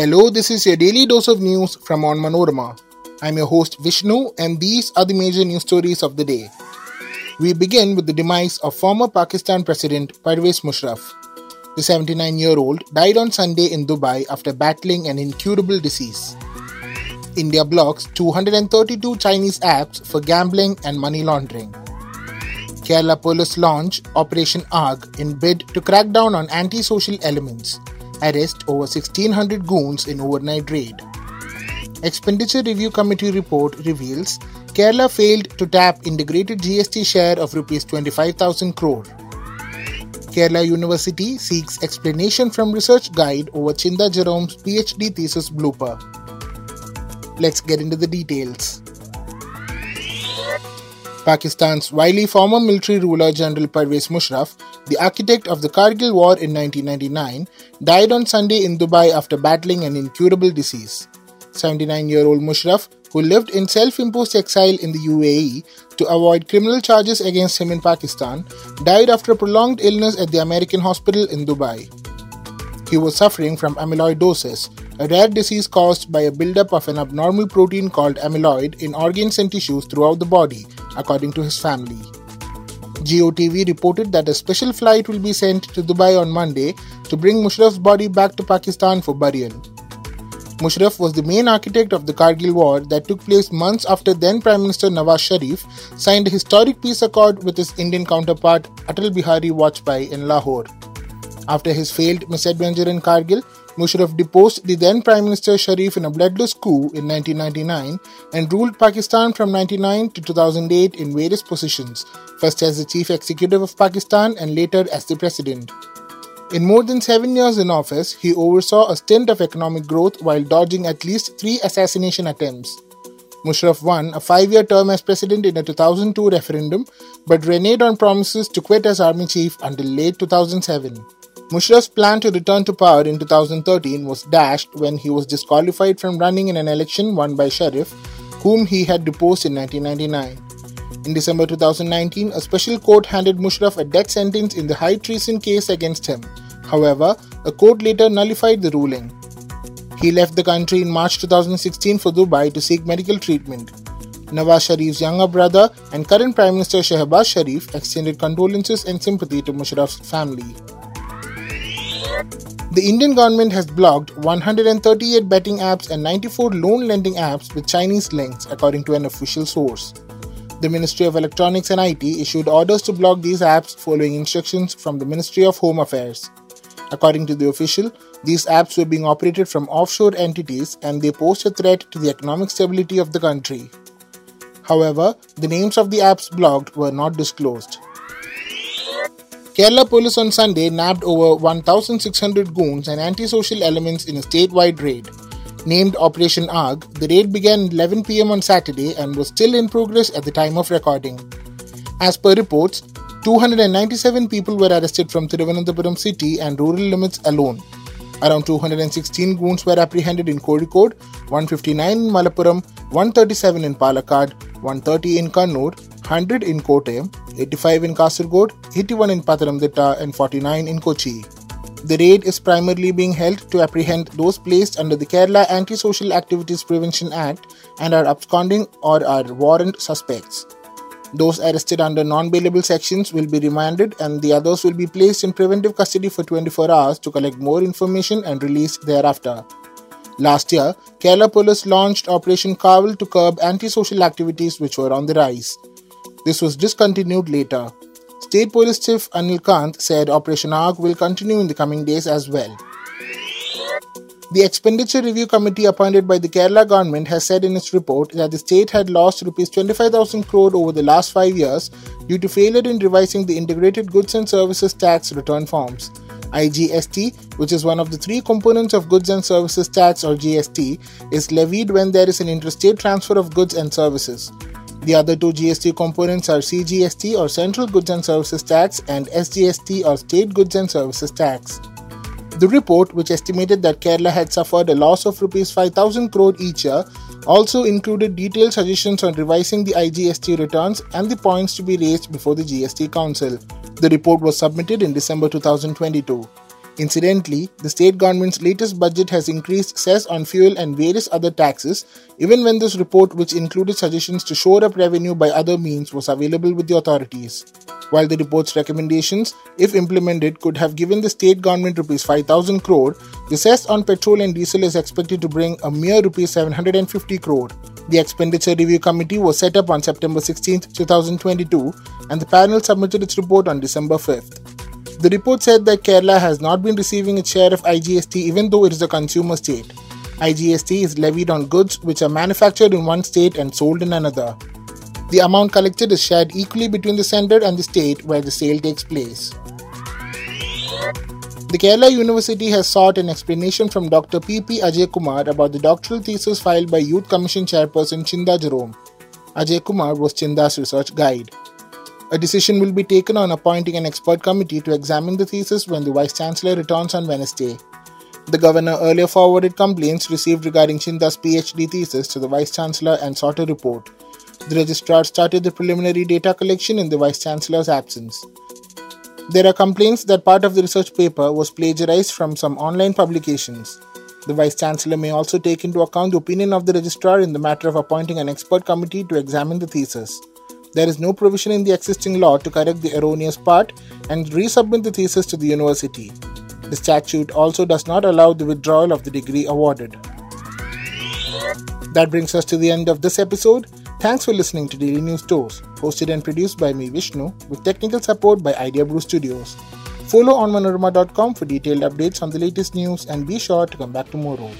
Hello, this is your daily dose of news from Onmanorama. I'm your host Vishnu, and these are the major news stories of the day. We begin with the demise of former Pakistan President Pervez Musharraf. The 79 year old died on Sunday in Dubai after battling an incurable disease. India blocks 232 Chinese apps for gambling and money laundering. Kerala police launch Operation ARG in bid to crack down on anti-social elements. Arrest over 1600 goons in overnight raid. Expenditure Review Committee report reveals Kerala failed to tap integrated GST share of rupees 25,000 crore. Kerala University seeks explanation from research guide over Chintha Jerome's PhD thesis blooper. Let's get into the details. Pakistan's wily former military ruler General Pervez Musharraf, the architect of the Kargil War in 1999, died on Sunday in Dubai after battling an incurable disease. 79 year old Musharraf, who lived in self imposed exile in the UAE to avoid criminal charges against him in Pakistan, died after a prolonged illness at the American hospital in Dubai. He was suffering from amyloidosis, a rare disease caused by a buildup of an abnormal protein called amyloid in organs and tissues throughout the body, according to his family. Geo TV reported that a special flight will be sent to Dubai on Monday to bring Musharraf's body back to Pakistan for burial. Musharraf was the main architect of the Kargil War that took place months after then Prime Minister Nawaz Sharif signed a historic peace accord with his Indian counterpart Atal Bihari Vajpayee in Lahore. After his failed misadventure in Kargil, Musharraf deposed the then Prime Minister Sharif in a bloodless coup in 1999 and ruled Pakistan from 1999 to 2008 in various positions, first as the Chief Executive of Pakistan and later as the President. In more than seven years in office, he oversaw a stint of economic growth while dodging at least three assassination attempts. Musharraf won a five year term as president in a 2002 referendum but reneged on promises to quit as army chief until late 2007. Musharraf's plan to return to power in 2013 was dashed when he was disqualified from running in an election won by Sharif, whom he had deposed in 1999. In December 2019, a special court handed Musharraf a death sentence in the high treason case against him. However, a court later nullified the ruling. He left the country in March 2016 for Dubai to seek medical treatment. Nawaz Sharif's younger brother and current Prime Minister Shehbaz Sharif extended condolences and sympathy to Musharraf's family. The Indian government has blocked 138 betting apps and 94 loan lending apps with Chinese links, according to an official source. The Ministry of Electronics and IT issued orders to block these apps following instructions from the Ministry of Home Affairs. According to the official, these apps were being operated from offshore entities and they posed a threat to the economic stability of the country. However, the names of the apps blocked were not disclosed. Kerala police on Sunday nabbed over 1,600 goons and antisocial elements in a statewide raid. Named Operation ARG, the raid began 11 pm on Saturday and was still in progress at the time of recording. As per reports, 297 people were arrested from Thiruvananthapuram city and rural limits alone. Around 216 goons were apprehended in Kozhikode, 159 in Malappuram, 137 in Palakkad, 130 in Kannur, 100 in Kottayam, 85 in Kasargod, 81 in Pathanamthitta, and 49 in Kochi. The raid is primarily being held to apprehend those placed under the Kerala Anti-Social Activities Prevention Act and are absconding or are warrant suspects. Those arrested under non-bailable sections will be remanded and the others will be placed in preventive custody for 24 hours to collect more information and released thereafter. Last year, Kerala Police launched Operation Kaaval to curb antisocial activities which were on the rise. This was discontinued later. State Police Chief Anil Kant said Operation ARG will continue in the coming days as well. The Expenditure Review Committee appointed by the Kerala government has said in its report that the state had lost Rs 25,000 crore over the last five years due to failure in revising the Integrated Goods and Services Tax return forms. IGST, which is one of the three components of Goods and Services Tax or GST, is levied when there is an interstate transfer of goods and services. The other two GST components are CGST or Central Goods and Services Tax and SGST or State Goods and Services Tax. The report, which estimated that Kerala had suffered a loss of Rs 5,000 crore each year, also included detailed suggestions on revising the IGST returns and the points to be raised before the GST Council. The report was submitted in December 2022. Incidentally, the state government's latest budget has increased cess on fuel and various other taxes, even when this report, which included suggestions to shore up revenue by other means, was available with the authorities. While the report's recommendations, if implemented, could have given the state government rupees 5000 crore, the cess on petrol and diesel is expected to bring a mere rupees 750 crore. The Expenditure Review Committee was set up on September 16, 2022, and the panel submitted its report on December 5th. The report said that Kerala has not been receiving its share of IGST even though it is a consumer state. IGST is levied on goods which are manufactured in one state and sold in another. The amount collected is shared equally between the sender and the state where the sale takes place. The Kerala University has sought an explanation from Dr. P. P. Ajay Kumar about the doctoral thesis filed by Youth Commission chairperson Chintha Jerome. Ajay Kumar was Chintha's research guide. A decision will be taken on appointing an expert committee to examine the thesis when the Vice Chancellor returns on Wednesday. The Governor earlier forwarded complaints received regarding Chintha's PhD thesis to the Vice Chancellor and sought a report. The Registrar started the preliminary data collection in the Vice Chancellor's absence. There are complaints that part of the research paper was plagiarized from some online publications. The Vice Chancellor may also take into account the opinion of the Registrar in the matter of appointing an expert committee to examine the thesis. There is no provision in the existing law to correct the erroneous part and resubmit the thesis to the university. The statute also does not allow the withdrawal of the degree awarded. That brings us to the end of this episode. Thanks for listening to Daily News Tours, hosted and produced by me Vishnu, with technical support by Idea Brew Studios. Follow onmanorama.com for detailed updates on the latest news and be sure to come back tomorrow.